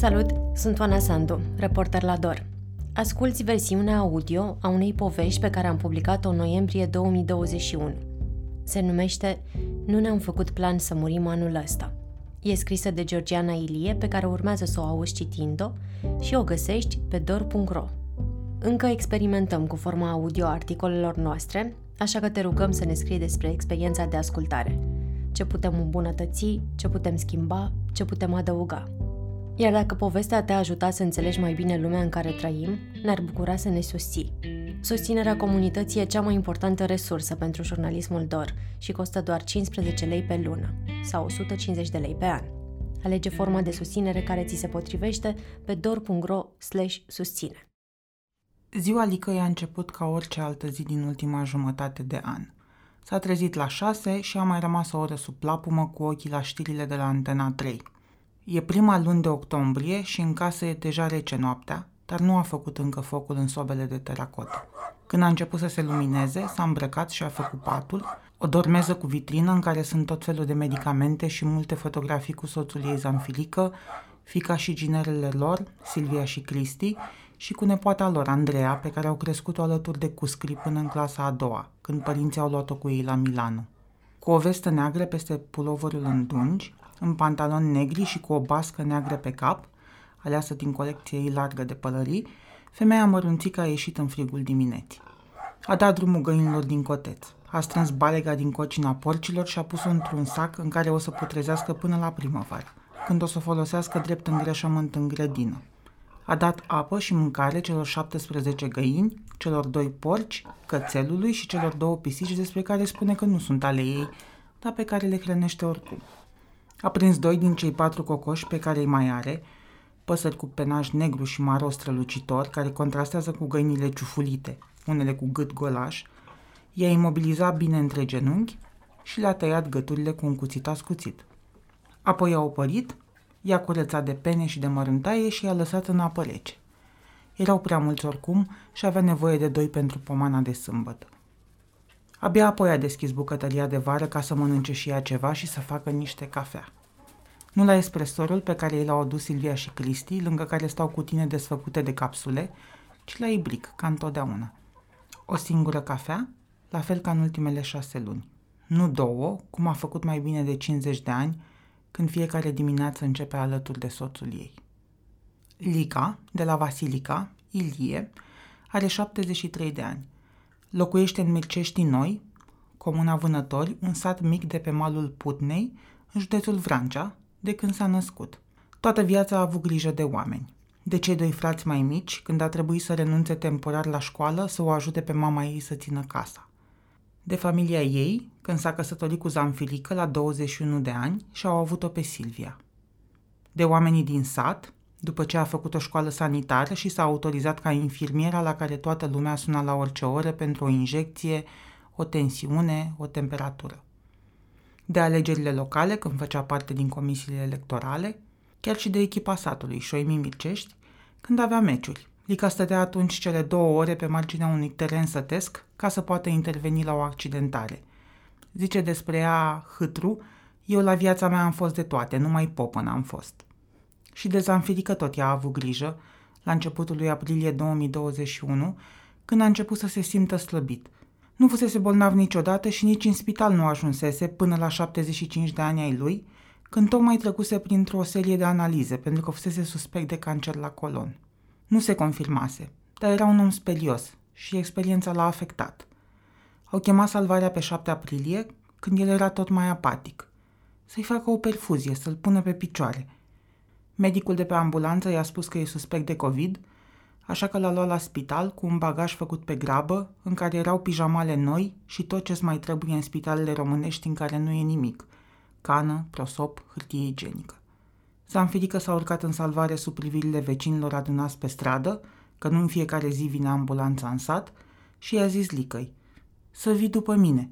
Salut, sunt Oana Sandu, reporter la DOR. Asculți versiunea audio a unei povești pe care am publicat-o în noiembrie 2021. Se numește Nu ne-am făcut plan să murim anul ăsta. E scrisă de Georgiana Ilie, pe care urmează să o auzi citind-o și o găsești pe dor.ro. Încă experimentăm cu forma audio a articolelor noastre, așa că te rugăm să ne scrii despre experiența de ascultare. Ce putem îmbunătăți, ce putem schimba, ce putem adăuga. Iar dacă povestea te-a ajutat să înțelegi mai bine lumea în care trăim, ne-ar bucura să ne susții. Susținerea comunității e cea mai importantă resursă pentru jurnalismul DOR și costă doar 15 lei pe lună sau 150 de lei pe an. Alege forma de susținere care ți se potrivește pe dor.ro susține. Ziua Licăi a început ca orice altă zi din ultima jumătate de an. S-a trezit la șase și a mai rămas o oră sub plapumă cu ochii la știrile de la Antena 3. E prima luni de octombrie și în casă e deja rece noaptea, dar nu a făcut încă focul în sobele de teracotă. Când a început să se lumineze, s-a îmbrăcat și a făcut patul, o dormeză cu vitrină în care sunt tot felul de medicamente și multe fotografii cu soțul ei Zanfilică, fica și ginerele lor, Silvia și Cristi, și cu nepoata lor, Andreea, pe care au crescut-o alături de Cuscri până în clasa a doua, când părinții au luat-o cu ei la Milano. Cu o vestă neagră peste puloverul în dungi, în pantaloni negri și cu o bască neagră pe cap, aleasă din colecție ei largă de pălării, femeia mărunțică a ieșit în frigul dimineții. A dat drumul găinilor din coteț, a strâns balega din cocina porcilor și a pus-o într-un sac în care o să putrezească până la primăvară, când o să o folosească drept îngrășământ în grădină. A dat apă și mâncare celor 17 găini, celor doi porci, cățelului și celor două pisici despre care spune că nu sunt ale ei, dar pe care le hrănește oricum. A prins doi din cei patru cocoși pe care îi mai are, păsări cu penaj negru și maro strălucitor, care contrastează cu găinile ciufulite, unele cu gât golaș, i-a imobilizat bine între genunchi și le-a tăiat găturile cu un cuțit ascuțit. Apoi a opărit, i-a curățat de pene și de mărântaie și i-a lăsat în apă rece. Erau prea mulți oricum și avea nevoie de doi pentru pomana de sâmbătă. Abia apoi a deschis bucătăria de vară ca să mănânce și ea ceva și să facă niște cafea. Nu la espresorul pe care i l-au adus Silvia și Cristi, lângă care stau cutine desfăcute de capsule, ci la ibric, ca întotdeauna. O singură cafea, la fel ca în ultimele șase luni. Nu două, cum a făcut mai bine de 50 de ani, când fiecare dimineață începe alături de soțul ei. Lica, de la Vasilica, Ilie, are 73 de ani. Locuiește în Mircești Noi, comuna Vânători, un sat mic de pe malul Putnei, în județul Vrancea, de când s-a născut. Toată viața a avut grijă de oameni. De cei doi frați mai mici, când a trebuit să renunțe temporar la școală să o ajute pe mama ei să țină casa. De familia ei, când s-a căsătorit cu Zanfilică la 21 de ani și au avut-o pe Silvia. De oamenii din sat, după ce a făcut o școală sanitară și s-a autorizat ca infirmiera la care toată lumea suna la orice oră pentru o injecție, o tensiune, o temperatură. De alegerile locale, când făcea parte din comisiile electorale, chiar și de echipa satului Șoimi Mircești, când avea meciuri. Lica stătea atunci cele două ore pe marginea unui teren sătesc ca să poată interveni la o accidentare. Zice despre ea Hâtru, eu la viața mea am fost de toate, numai popă n-am fost și de Zanfirică tot ea a avut grijă, la începutul lui aprilie 2021, când a început să se simtă slăbit. Nu fusese bolnav niciodată și nici în spital nu ajunsese până la 75 de ani ai lui, când tocmai trecuse printr-o serie de analize pentru că fusese suspect de cancer la colon. Nu se confirmase, dar era un om sperios și experiența l-a afectat. Au chemat salvarea pe 7 aprilie, când el era tot mai apatic. Să-i facă o perfuzie, să-l pună pe picioare – Medicul de pe ambulanță i-a spus că e suspect de COVID, așa că l-a luat la spital cu un bagaj făcut pe grabă, în care erau pijamale noi și tot ce mai trebuie în spitalele românești în care nu e nimic. Cană, prosop, hârtie igienică. Zanfirică s-a urcat în salvare sub privirile vecinilor adunați pe stradă, că nu în fiecare zi vine ambulanța în sat, și i-a zis Licăi, să vii după mine.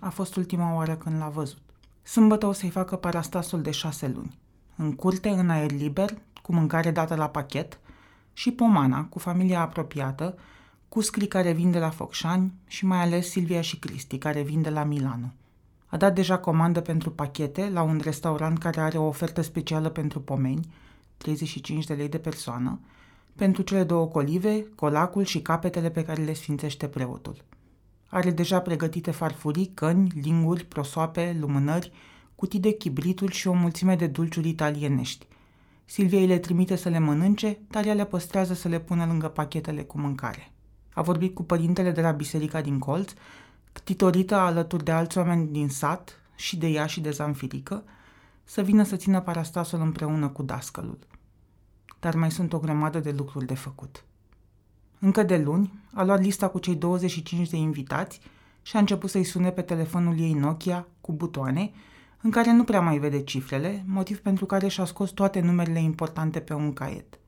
A fost ultima oară când l-a văzut. Sâmbătă o să-i facă parastasul de șase luni în curte, în aer liber, cu mâncare dată la pachet, și Pomana, cu familia apropiată, cu scrii care vin de la Focșani și mai ales Silvia și Cristi, care vin de la Milano. A dat deja comandă pentru pachete la un restaurant care are o ofertă specială pentru pomeni, 35 de lei de persoană, pentru cele două colive, colacul și capetele pe care le sfințește preotul. Are deja pregătite farfurii, căni, linguri, prosoape, lumânări, cutii de chibrituri și o mulțime de dulciuri italienești. Silvia îi le trimite să le mănânce, dar ea le păstrează să le pună lângă pachetele cu mâncare. A vorbit cu părintele de la biserica din colț, titorită alături de alți oameni din sat și de ea și de Zanfirică, să vină să țină parastasul împreună cu dascălul. Dar mai sunt o grămadă de lucruri de făcut. Încă de luni a luat lista cu cei 25 de invitați și a început să-i sune pe telefonul ei Nokia cu butoane, în care nu prea mai vede cifrele, motiv pentru care și-a scos toate numerele importante pe un caiet.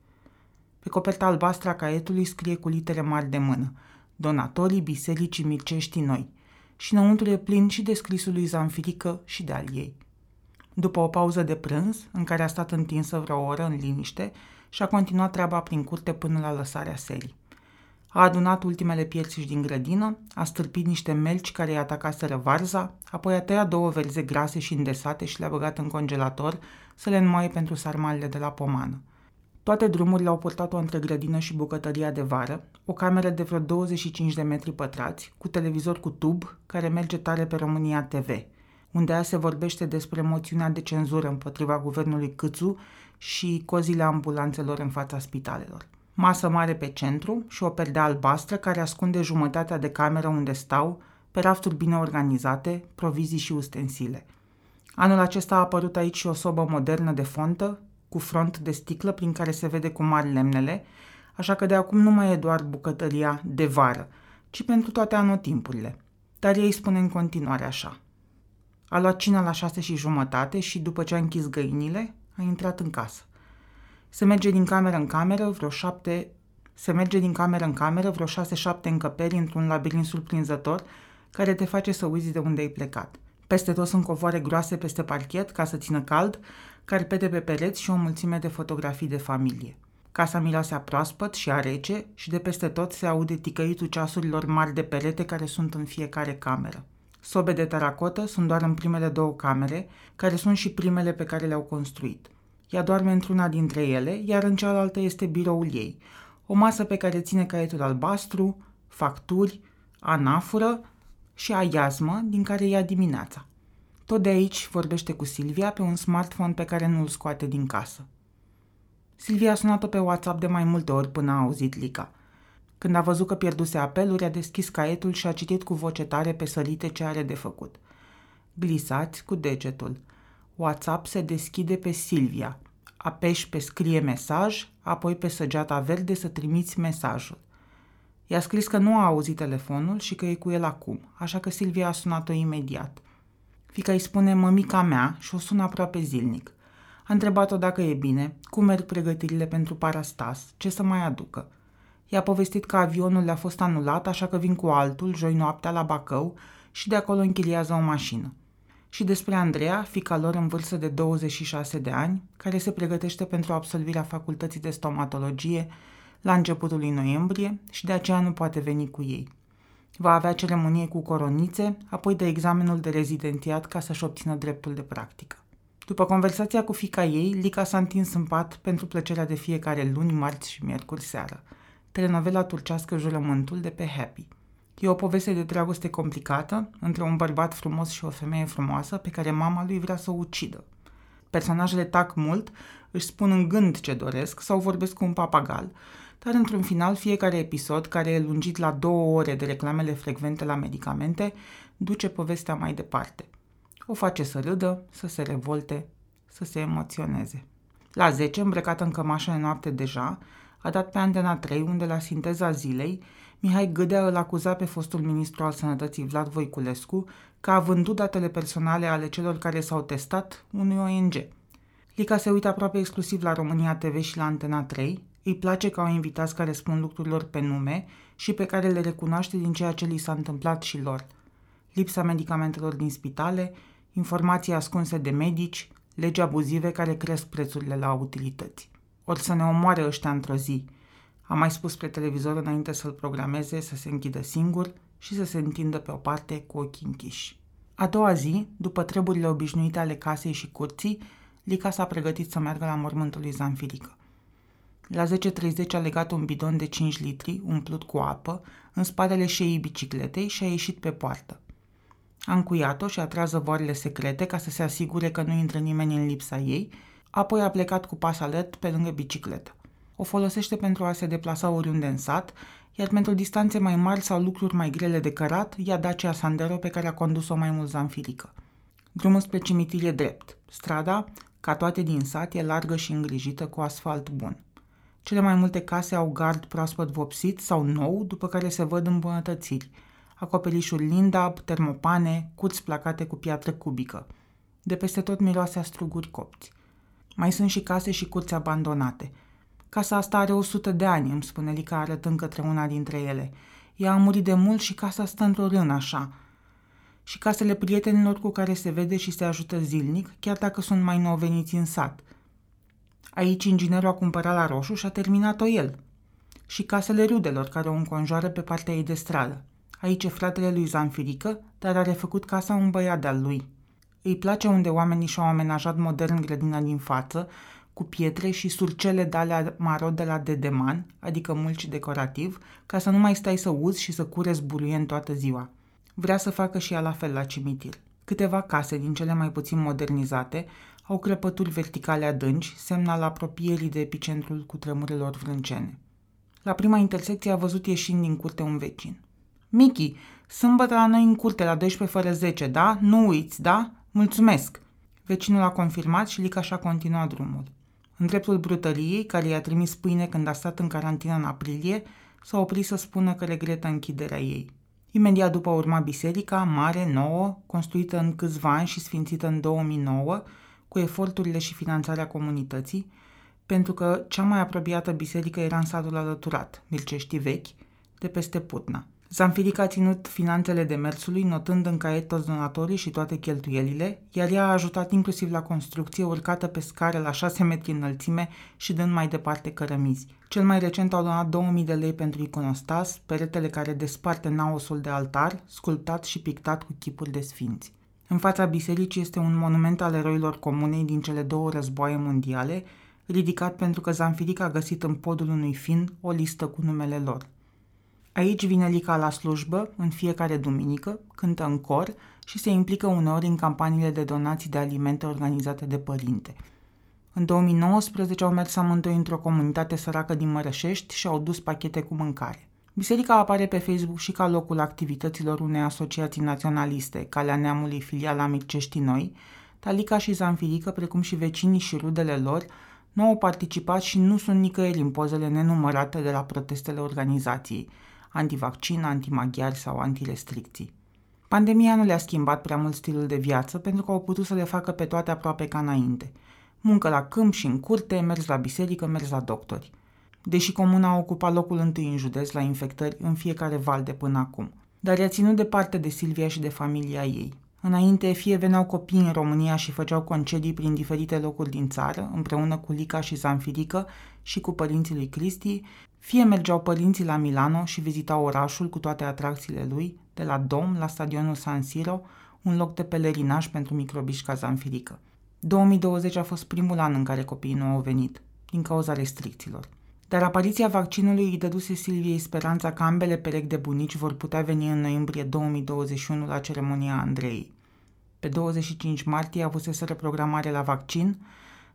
Pe coperta albastră a caietului scrie cu litere mari de mână Donatorii Bisericii Mirceștii Noi și înăuntru e plin și de scrisul lui Zanfirică și de al ei. După o pauză de prânz, în care a stat întinsă vreo oră în liniște, și-a continuat treaba prin curte până la lăsarea serii. A adunat ultimele piersiși din grădină, a stârpit niște melci care i-a atacaseră varza, apoi a tăiat două verze grase și îndesate și le-a băgat în congelator să le înmoaie pentru sarmalele de la pomană. Toate drumurile au purtat-o între grădină și bucătăria de vară, o cameră de vreo 25 de metri pătrați, cu televizor cu tub, care merge tare pe România TV, unde ea se vorbește despre moțiunea de cenzură împotriva guvernului Câțu și cozile ambulanțelor în fața spitalelor. Masă mare pe centru și o perdea albastră care ascunde jumătatea de cameră unde stau, pe rafturi bine organizate, provizii și ustensile. Anul acesta a apărut aici și o sobă modernă de fontă, cu front de sticlă prin care se vede cu mari lemnele, așa că de acum nu mai e doar bucătăria de vară, ci pentru toate anotimpurile. Dar ei spune în continuare așa. A luat cina la șase și jumătate și după ce a închis găinile, a intrat în casă. Se merge din cameră în cameră vreo șapte se merge din cameră în cameră vreo șase-șapte încăperi într-un labirint surprinzător care te face să uiți de unde ai plecat. Peste tot sunt covoare groase peste parchet ca să țină cald, carpete pe pereți și o mulțime de fotografii de familie. Casa miroase a proaspăt și a rece și de peste tot se aude ticăitul ceasurilor mari de perete care sunt în fiecare cameră. Sobe de teracotă sunt doar în primele două camere, care sunt și primele pe care le-au construit. Ea doarme într-una dintre ele, iar în cealaltă este biroul ei, o masă pe care ține caietul albastru, facturi, anafură și aiazmă din care ia dimineața. Tot de aici vorbește cu Silvia pe un smartphone pe care nu-l scoate din casă. Silvia a sunat-o pe WhatsApp de mai multe ori până a auzit Lica. Când a văzut că pierduse apeluri, a deschis caietul și a citit cu voce tare pe sărite ce are de făcut. Glisați cu degetul. WhatsApp se deschide pe Silvia. Apeși pe scrie mesaj, apoi pe săgeata verde să trimiți mesajul. I-a scris că nu a auzit telefonul și că e cu el acum, așa că Silvia a sunat-o imediat. Fica îi spune mămica mea și o sună aproape zilnic. A întrebat-o dacă e bine, cum merg pregătirile pentru parastas, ce să mai aducă. I-a povestit că avionul le-a fost anulat, așa că vin cu altul, joi noaptea, la Bacău și de acolo închiriază o mașină. Și despre Andreea, fica lor în vârstă de 26 de ani, care se pregătește pentru absolvirea facultății de stomatologie la începutul lui noiembrie și de aceea nu poate veni cu ei. Va avea ceremonie cu coronițe, apoi de examenul de rezidentiat ca să-și obțină dreptul de practică. După conversația cu fica ei, Lica s-a întins în pat pentru plăcerea de fiecare luni, marți și miercuri seară. Telenovela turcească Jurământul de pe Happy. E o poveste de dragoste complicată între un bărbat frumos și o femeie frumoasă pe care mama lui vrea să o ucidă. Personajele tac mult, își spun în gând ce doresc sau vorbesc cu un papagal, dar într-un final fiecare episod, care e lungit la două ore de reclamele frecvente la medicamente, duce povestea mai departe. O face să râdă, să se revolte, să se emoționeze. La 10, îmbrăcată în cămașă de noapte deja, a dat pe Antena 3, unde la sinteza zilei, Mihai Gâdea îl acuza pe fostul ministru al sănătății Vlad Voiculescu că a vândut datele personale ale celor care s-au testat unui ONG. Lica se uită aproape exclusiv la România TV și la Antena 3, îi place că au invitați care spun lucrurilor pe nume și pe care le recunoaște din ceea ce li s-a întâmplat și lor. Lipsa medicamentelor din spitale, informații ascunse de medici, legi abuzive care cresc prețurile la utilități. Ori să ne omoare ăștia într-o zi. Am mai spus pe televizor înainte să-l programeze să se închidă singur și să se întindă pe o parte cu ochii închiși. A doua zi, după treburile obișnuite ale casei și curții, Lica s-a pregătit să meargă la mormântul lui Zanfirică. La 10.30 a legat un bidon de 5 litri, umplut cu apă, în spatele șeii bicicletei și a ieșit pe poartă. A încuiat-o și a tras zăvoarele secrete ca să se asigure că nu intră nimeni în lipsa ei, apoi a plecat cu pas alert pe lângă bicicletă. O folosește pentru a se deplasa oriunde în sat, iar pentru distanțe mai mari sau lucruri mai grele de cărat, ia Dacia Sandero pe care a condus-o mai mult zanfirică. Drumul spre cimitir e drept. Strada, ca toate din sat, e largă și îngrijită cu asfalt bun. Cele mai multe case au gard proaspăt vopsit sau nou, după care se văd îmbunătățiri. Acoperișuri lindab, termopane, curți placate cu piatră cubică. De peste tot miroase a struguri copți. Mai sunt și case și curți abandonate. Casa asta are 100 de ani, îmi spune Lica arătând către una dintre ele. Ea a murit de mult și casa stă într-o rână așa. Și casele prietenilor cu care se vede și se ajută zilnic, chiar dacă sunt mai nou veniți în sat – Aici inginerul a cumpărat la roșu și a terminat-o el. Și casele rudelor care o înconjoară pe partea ei de stradă. Aici e fratele lui Zanfirică, dar a refăcut casa un băiat de-al lui. Îi place unde oamenii și-au amenajat modern grădina din față, cu pietre și surcele de alea maro de la dedeman, adică mulci decorativ, ca să nu mai stai să uzi și să curezi buruien toată ziua. Vrea să facă și ea la fel la cimitir. Câteva case din cele mai puțin modernizate au crăpături verticale adânci, semn al apropierii de epicentrul cu tremurelor vrâncene. La prima intersecție a văzut ieșind din curte un vecin. Michi, sâmbătă la noi în curte la 12 fără 10, da? Nu uiți, da? Mulțumesc!" Vecinul a confirmat și Lica și-a continuat drumul. În dreptul brutăriei, care i-a trimis pâine când a stat în carantină în aprilie, s-a oprit să spună că regretă închiderea ei. Imediat după urma biserica, mare, nouă, construită în câțiva ani și sfințită în 2009, cu eforturile și finanțarea comunității, pentru că cea mai apropiată biserică era în satul alăturat, Mircești Vechi, de peste Putna. Zanfirica a ținut finanțele demersului, notând în caiet toți donatorii și toate cheltuielile, iar ea a ajutat inclusiv la construcție urcată pe scară la 6 metri înălțime și dând mai departe cărămizi. Cel mai recent au donat 2000 de lei pentru iconostas, peretele care desparte naosul de altar, sculptat și pictat cu chipuri de sfinți. În fața bisericii este un monument al eroilor comunei din cele două războaie mondiale, ridicat pentru că Zanfiric a găsit în podul unui fin o listă cu numele lor. Aici vine Lica la slujbă, în fiecare duminică, cântă în cor și se implică uneori în campaniile de donații de alimente organizate de părinte. În 2019 au mers amândoi într-o comunitate săracă din Mărășești și au dus pachete cu mâncare. Biserica apare pe Facebook și ca locul activităților unei asociații naționaliste, Calea Neamului, filiala Mircești Noi, Talica și Zanfirică, precum și vecinii și rudele lor, nu au participat și nu sunt nicăieri în pozele nenumărate de la protestele organizației, antivaccin, antimaghiari sau antirestricții. Pandemia nu le-a schimbat prea mult stilul de viață pentru că au putut să le facă pe toate aproape ca înainte. Muncă la câmp și în curte, mers la biserică, mers la doctori – deși comuna a ocupat locul întâi în județ la infectări în fiecare val de până acum. Dar i-a ținut departe de Silvia și de familia ei. Înainte, fie veneau copii în România și făceau concedii prin diferite locuri din țară, împreună cu Lica și Zanfirică și cu părinții lui Cristi, fie mergeau părinții la Milano și vizitau orașul cu toate atracțiile lui, de la Dom la stadionul San Siro, un loc de pelerinaj pentru microbiști ca Zanfirică. 2020 a fost primul an în care copiii nu au venit, din cauza restricțiilor. Dar apariția vaccinului îi dăduse Silviei speranța că ambele perechi de bunici vor putea veni în noiembrie 2021 la ceremonia Andrei. Pe 25 martie avusese programare la vaccin,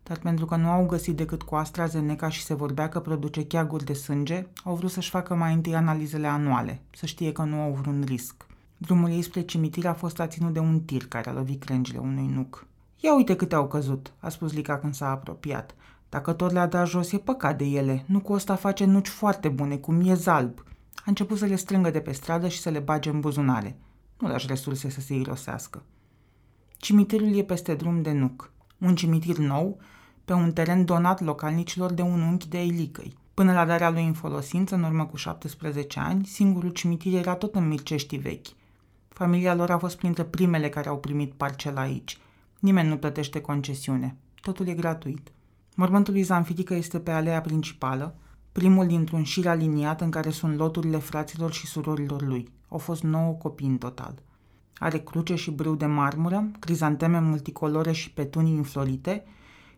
dar pentru că nu au găsit decât cu AstraZeneca și se vorbea că produce cheaguri de sânge, au vrut să-și facă mai întâi analizele anuale, să știe că nu au vreun risc. Drumul ei spre cimitir a fost ținut de un tir care a lovit crengile unui nuc. Ia uite câte au căzut, a spus Lica când s-a apropiat. Dacă tot le-a dat jos, e păcat de ele. Nu cu ăsta face nuci foarte bune, cu miez alb. A început să le strângă de pe stradă și să le bage în buzunare. Nu lași resurse să se irosească. Cimitirul e peste drum de nuc. Un cimitir nou, pe un teren donat localnicilor de un unchi de Eilicăi. Până la darea lui în folosință, în urmă cu 17 ani, singurul cimitir era tot în Mircești vechi. Familia lor a fost printre primele care au primit parcela aici. Nimeni nu plătește concesiune. Totul e gratuit. Mormântul lui Zanfirică este pe alea principală, primul dintr-un șir aliniat în care sunt loturile fraților și surorilor lui. Au fost nouă copii în total. Are cruce și brâu de marmură, crizanteme multicolore și petunii înflorite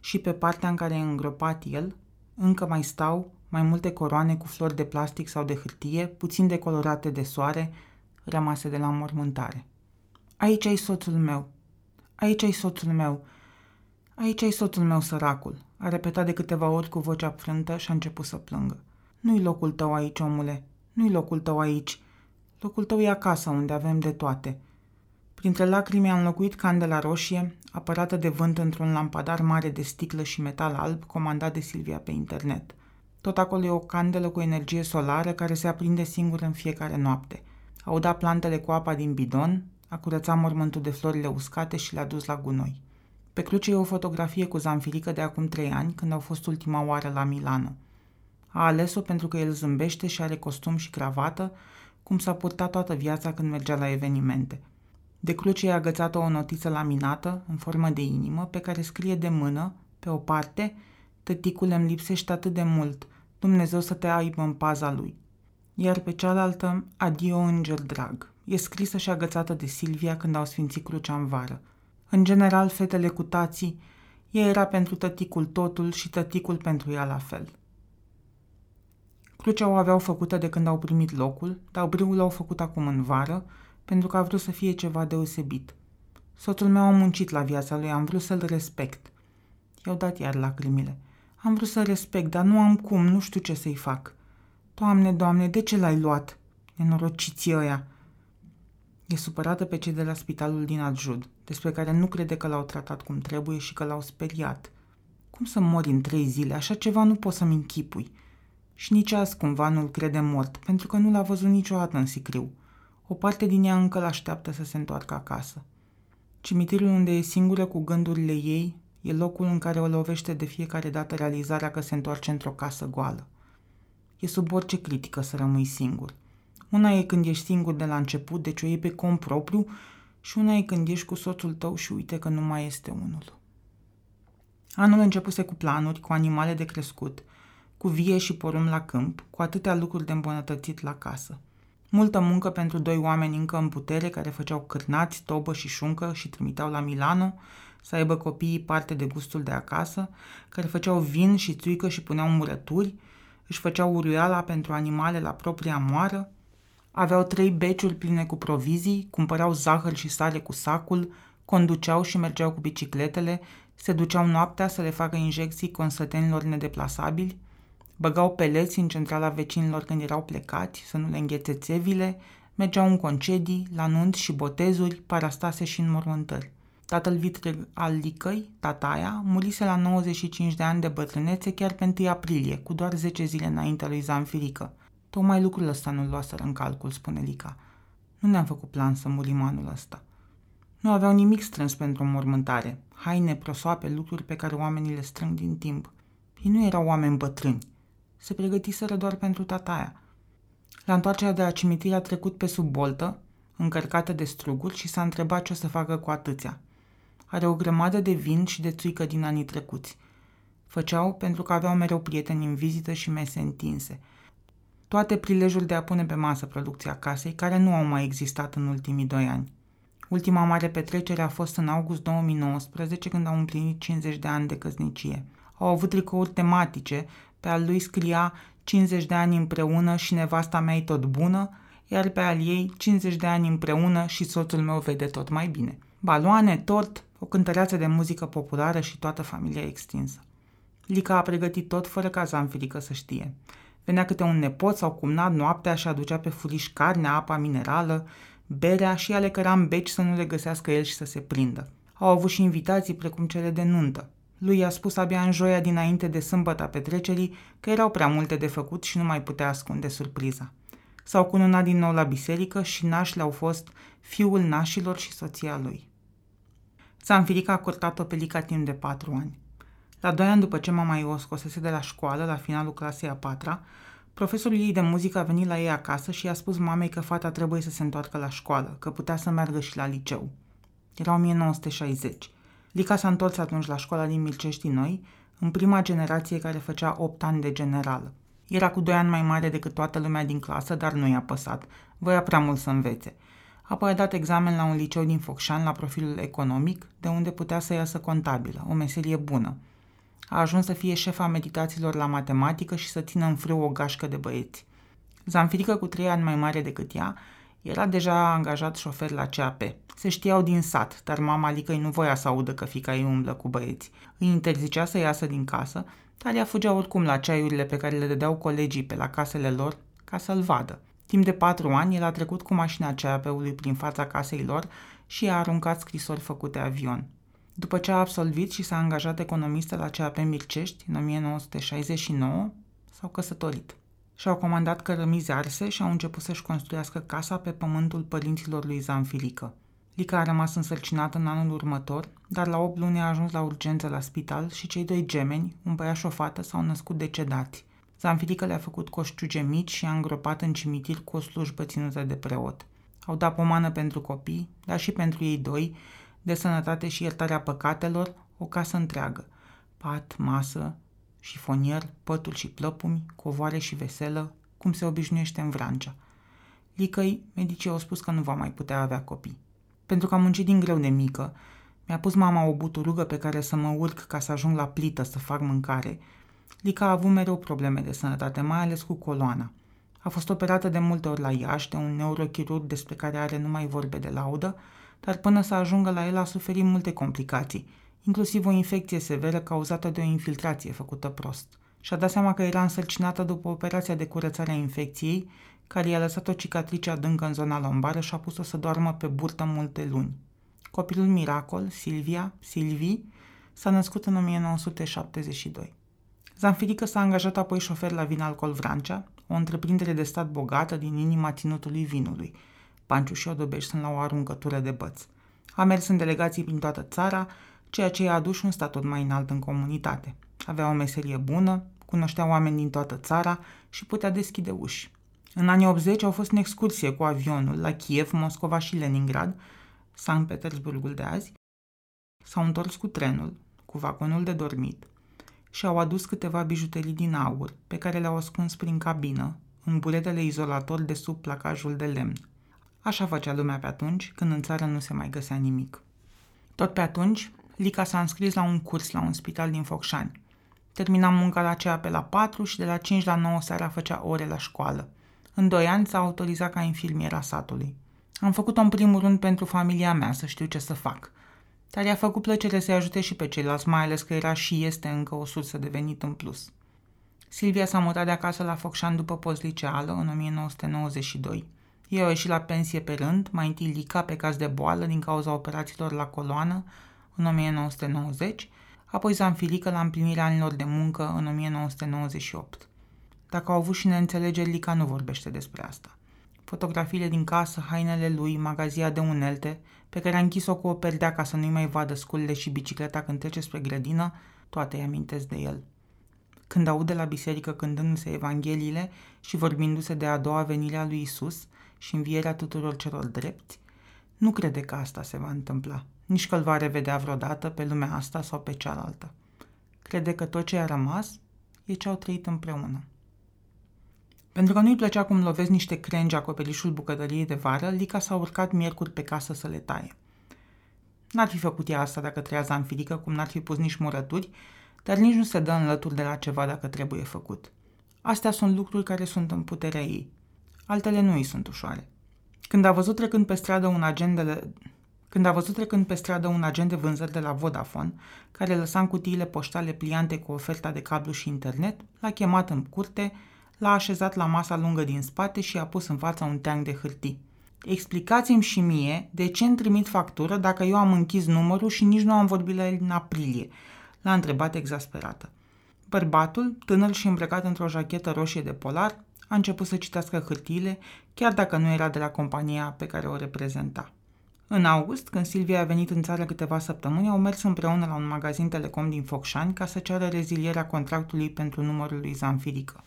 și pe partea în care e îngropat el, încă mai stau mai multe coroane cu flori de plastic sau de hârtie, puțin decolorate de soare, rămase de la mormântare. Aici ai soțul meu. Aici ai soțul meu. Aici ai soțul meu, săracul, a repetat de câteva ori cu vocea frântă și a început să plângă. Nu-i locul tău aici, omule. Nu-i locul tău aici. Locul tău e acasă, unde avem de toate. Printre lacrimi a înlocuit candela roșie, apărată de vânt într-un lampadar mare de sticlă și metal alb, comandat de Silvia pe internet. Tot acolo e o candelă cu energie solară care se aprinde singură în fiecare noapte. A udat plantele cu apa din bidon, a curățat mormântul de florile uscate și le-a dus la gunoi. Pe cruce e o fotografie cu Zanfirică de acum trei ani, când au fost ultima oară la Milano. A ales-o pentru că el zâmbește și are costum și cravată, cum s-a purtat toată viața când mergea la evenimente. De cruce e agățată o notiță laminată, în formă de inimă, pe care scrie de mână, pe o parte, Tăticule îmi lipsește atât de mult, Dumnezeu să te aibă în paza lui. Iar pe cealaltă, adio înger drag. E scrisă și agățată de Silvia când au sfințit crucea în vară. În general, fetele cu tații, ea era pentru tăticul totul și tăticul pentru ea la fel. Crucea o aveau făcută de când au primit locul, dar briul l-au făcut acum în vară, pentru că a vrut să fie ceva deosebit. Soțul meu a muncit la viața lui, am vrut să-l respect. I-au dat iar lacrimile. Am vrut să respect, dar nu am cum, nu știu ce să-i fac. Doamne, doamne, de ce l-ai luat? Nenorociții ăia. E supărată pe cei de la spitalul din Adjud, despre care nu crede că l-au tratat cum trebuie și că l-au speriat. Cum să mori în trei zile? Așa ceva nu pot să-mi închipui. Și nici azi cumva nu-l crede mort, pentru că nu l-a văzut niciodată în sicriu. O parte din ea încă l-așteaptă să se întoarcă acasă. Cimitirul unde e singură cu gândurile ei e locul în care o lovește de fiecare dată realizarea că se întoarce într-o casă goală. E sub orice critică să rămâi singur. Una e când ești singur de la început, deci o iei pe cont propriu, și una e când ești cu soțul tău și uite că nu mai este unul. Anul începuse cu planuri, cu animale de crescut, cu vie și porum la câmp, cu atâtea lucruri de îmbunătățit la casă. Multă muncă pentru doi oameni încă în putere care făceau cârnați, tobă și șuncă și trimiteau la Milano să aibă copiii parte de gustul de acasă, care făceau vin și țuică și puneau murături, își făceau uriala pentru animale la propria moară, aveau trei beciuri pline cu provizii, cumpărau zahăr și sare cu sacul, conduceau și mergeau cu bicicletele, se duceau noaptea să le facă injecții consătenilor nedeplasabili, băgau peleți în centrala vecinilor când erau plecați să nu le înghețe țevile, mergeau în concedii, la nunți și botezuri, parastase și înmormântări. Tatăl vitreg al Licăi, tataia, murise la 95 de ani de bătrânețe chiar pe 1 aprilie, cu doar 10 zile înainte lui Zanfirică. Tocmai lucrul ăsta nu-l luaseră în calcul, spune Lica. Nu ne-am făcut plan să murim anul ăsta. Nu aveau nimic strâns pentru o mormântare. Haine, prosoape, lucruri pe care oamenii le strâng din timp. Ei nu erau oameni bătrâni. Se pregătiseră doar pentru tataia. La întoarcerea de la cimitir a trecut pe sub boltă, încărcată de struguri și s-a întrebat ce o să facă cu atâția. Are o grămadă de vin și de țuică din anii trecuți. Făceau pentru că aveau mereu prieteni în vizită și mese întinse. Toate prilejul de a pune pe masă producția casei, care nu au mai existat în ultimii doi ani. Ultima mare petrecere a fost în august 2019, când au împlinit 50 de ani de căsnicie. Au avut tricouri tematice, pe al lui scria 50 de ani împreună și nevasta mea e tot bună, iar pe al ei 50 de ani împreună și soțul meu vede tot mai bine. Baloane, tort, o cântăreață de muzică populară și toată familia extinsă. Lica a pregătit tot fără ca Zanfirică să știe. Venea câte un nepot sau cumnat noaptea și aducea pe furiș carnea, apa minerală, berea și ale căra în beci să nu le găsească el și să se prindă. Au avut și invitații precum cele de nuntă. Lui i-a spus abia în joia dinainte de sâmbăta petrecerii că erau prea multe de făcut și nu mai putea ascunde surpriza. S-au cununat din nou la biserică și nașile au fost fiul nașilor și soția lui. Zanfirica a curtat-o pe Lica timp de patru ani. La doi ani după ce mama ei o scosese de la școală, la finalul clasei a patra, profesorul ei de muzică a venit la ei acasă și i-a spus mamei că fata trebuie să se întoarcă la școală, că putea să meargă și la liceu. Era 1960. Lica s-a întors atunci la școala din Milcești Noi, în prima generație care făcea 8 ani de generală. Era cu 2 ani mai mare decât toată lumea din clasă, dar nu i-a păsat. Voia prea mult să învețe. Apoi a dat examen la un liceu din Focșan la profilul economic, de unde putea să iasă contabilă, o meserie bună. A ajuns să fie șefa meditațiilor la matematică și să țină în frâu o gașcă de băieți. Zanfirică, cu trei ani mai mare decât ea, era deja angajat șofer la CAP. Se știau din sat, dar mama Licăi nu voia să audă că fica ei umblă cu băieți. Îi interzicea să iasă din casă, dar ea fugea oricum la ceaiurile pe care le dădeau colegii pe la casele lor ca să-l vadă. Timp de patru ani, el a trecut cu mașina CAP-ului prin fața casei lor și a aruncat scrisori făcute avion. După ce a absolvit și s-a angajat economistă la CAP Mircești în 1969, s-au căsătorit. Și-au comandat cărămizi arse și au început să-și construiască casa pe pământul părinților lui Zanfilică. Lica a rămas însărcinată în anul următor, dar la 8 luni a ajuns la urgență la spital și cei doi gemeni, un băiat și o fată, s-au născut decedați. Zanfilică le-a făcut coșciuge mici și a îngropat în cimitir cu o slujbă ținută de preot. Au dat pomană pentru copii, dar și pentru ei doi, de sănătate și iertarea păcatelor, o casă întreagă. Pat, masă, șifonier, pături și plăpumi, covoare și veselă, cum se obișnuiește în Vrancea. Licăi, medicii au spus că nu va mai putea avea copii. Pentru că am muncit din greu de mică, mi-a pus mama o buturugă pe care să mă urc ca să ajung la plită să fac mâncare. Lica a avut mereu probleme de sănătate, mai ales cu coloana. A fost operată de multe ori la Iași de un neurochirurg despre care are numai vorbe de laudă, dar până să ajungă la el a suferit multe complicații, inclusiv o infecție severă cauzată de o infiltrație făcută prost. Și-a dat seama că era însărcinată după operația de curățare a infecției, care i-a lăsat o cicatrice adâncă în zona lombară și a pus-o să doarmă pe burtă multe luni. Copilul miracol, Silvia, Silvi, s-a născut în 1972. Zanfirică s-a angajat apoi șofer la Vin Alcool Vrancea, o întreprindere de stat bogată din inima ținutului vinului. Panciu și Odobeș sunt la o aruncătură de băț. A mers în delegații prin toată țara, ceea ce i-a adus un statut mai înalt în comunitate. Avea o meserie bună, cunoștea oameni din toată țara și putea deschide uși. În anii 80 au fost în excursie cu avionul la Kiev, Moscova și Leningrad, Sankt Petersburgul de azi, s-au întors cu trenul, cu vagonul de dormit și au adus câteva bijuterii din aur, pe care le-au ascuns prin cabină, în buletele izolator de sub placajul de lemn. Așa făcea lumea pe atunci, când în țară nu se mai găsea nimic. Tot pe atunci, Lica s-a înscris la un curs la un spital din Focșani. Termina munca la aceea pe la 4 și de la 5 la 9 seara făcea ore la școală. În doi ani s-a autorizat ca infirmiera satului. Am făcut-o în primul rând pentru familia mea, să știu ce să fac. Dar i-a făcut plăcere să-i ajute și pe ceilalți, mai ales că era și este încă o sursă de venit în plus. Silvia s-a mutat de acasă la Focșani după postliceală în 1992. Ei au ieșit la pensie pe rând, mai întâi Lica pe caz de boală din cauza operațiilor la coloană în 1990, apoi Zanfilică la împlinirea anilor de muncă în 1998. Dacă au avut și neînțelegeri, Lica nu vorbește despre asta. Fotografiile din casă, hainele lui, magazia de unelte, pe care a închis-o cu o perdea ca să nu-i mai vadă sculele și bicicleta când trece spre grădină, toate îi amintesc de el. Când aude la biserică cântându-se evangheliile și vorbindu-se de a doua venire a lui Isus și învierea tuturor celor drepti, nu crede că asta se va întâmpla, nici că îl va revedea vreodată pe lumea asta sau pe cealaltă. Crede că tot ce a rămas e ce au trăit împreună. Pentru că nu-i plăcea cum lovesc niște crengi acoperișul bucătăriei de vară, Lica s-a urcat miercuri pe casă să le taie. N-ar fi făcut ea asta dacă trăia zanfirică, cum n-ar fi pus nici murături, dar nici nu se dă în lături de la ceva dacă trebuie făcut. Astea sunt lucruri care sunt în puterea ei. Altele nu îi sunt ușoare. Când a văzut trecând pe stradă un agent de, când a văzut trecând pe stradă un agent de vânzări de la Vodafone, care lăsa în cutiile poștale pliante cu oferta de cablu și internet, l-a chemat în curte, l-a așezat la masa lungă din spate și a pus în fața un teanc de hârtii. Explicați-mi și mie de ce îmi trimit factură dacă eu am închis numărul și nici nu am vorbit la el în aprilie, l-a întrebat exasperată. Bărbatul, tânăr și îmbrăcat într-o jachetă roșie de polar, a început să citească hârtiile, chiar dacă nu era de la compania pe care o reprezenta. În august, când Silvia a venit în țară câteva săptămâni, au mers împreună la un magazin telecom din Focșani ca să ceară rezilierea contractului pentru numărul lui Zanfirică.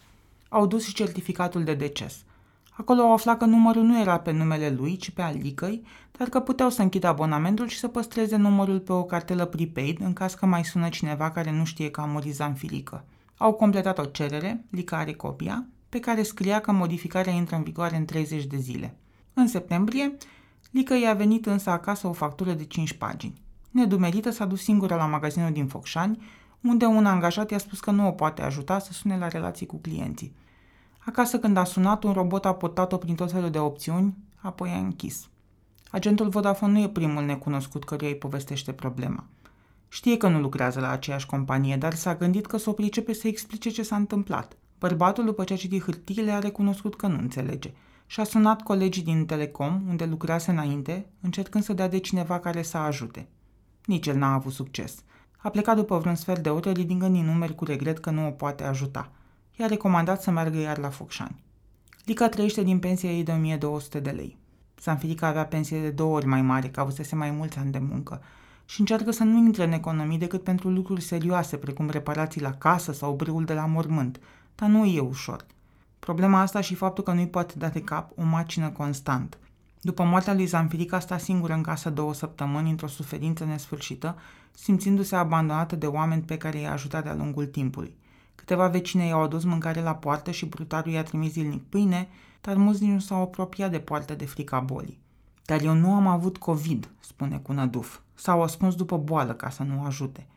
Au dus și certificatul de deces. Acolo au aflat că numărul nu era pe numele lui, ci pe al licăi, dar că puteau să închidă abonamentul și să păstreze numărul pe o cartelă prepaid în caz că mai sună cineva care nu știe că a murit Zanfirică. Au completat o cerere, Lica are copia, pe care scria că modificarea intră în vigoare în 30 de zile. În septembrie, Lică i-a venit însă acasă o factură de 5 pagini. Nedumerită s-a dus singură la magazinul din Focșani, unde un angajat i-a spus că nu o poate ajuta să sune la relații cu clienții. Acasă când a sunat, un robot a potat-o prin tot felul de opțiuni, apoi a închis. Agentul Vodafone nu e primul necunoscut căruia îi povestește problema. Știe că nu lucrează la aceeași companie, dar s-a gândit că s-o pricepe să explice ce s-a întâmplat. Bărbatul, după ce a citit hârtiile, a recunoscut că nu înțelege și a sunat colegii din Telecom, unde lucrase înainte, încercând să dea de cineva care să ajute. Nici el n-a avut succes. A plecat după vreun sfert de oră, ridicând din numeri cu regret că nu o poate ajuta. I-a recomandat să meargă iar la Focșani. Lica trăiește din pensia ei de 1200 de lei. Sanfirica avea pensie de două ori mai mare, că avusese mai mulți ani de muncă și încearcă să nu intre în economii decât pentru lucruri serioase, precum reparații la casă sau brâul de la mormânt, dar nu e ușor. Problema asta și faptul că nu-i poate da de cap o macină constant. După moartea lui Zanfirica sta singură în casă două săptămâni într-o suferință nesfârșită, simțindu-se abandonată de oameni pe care i-a ajutat de-a lungul timpului. Câteva vecine i-au adus mâncare la poartă și brutarul i-a trimis zilnic pâine, dar mulți nu s-au apropiat de poartă de frica bolii. Dar eu nu am avut COVID, spune cu năduf. S-au ascuns după boală ca să nu ajute.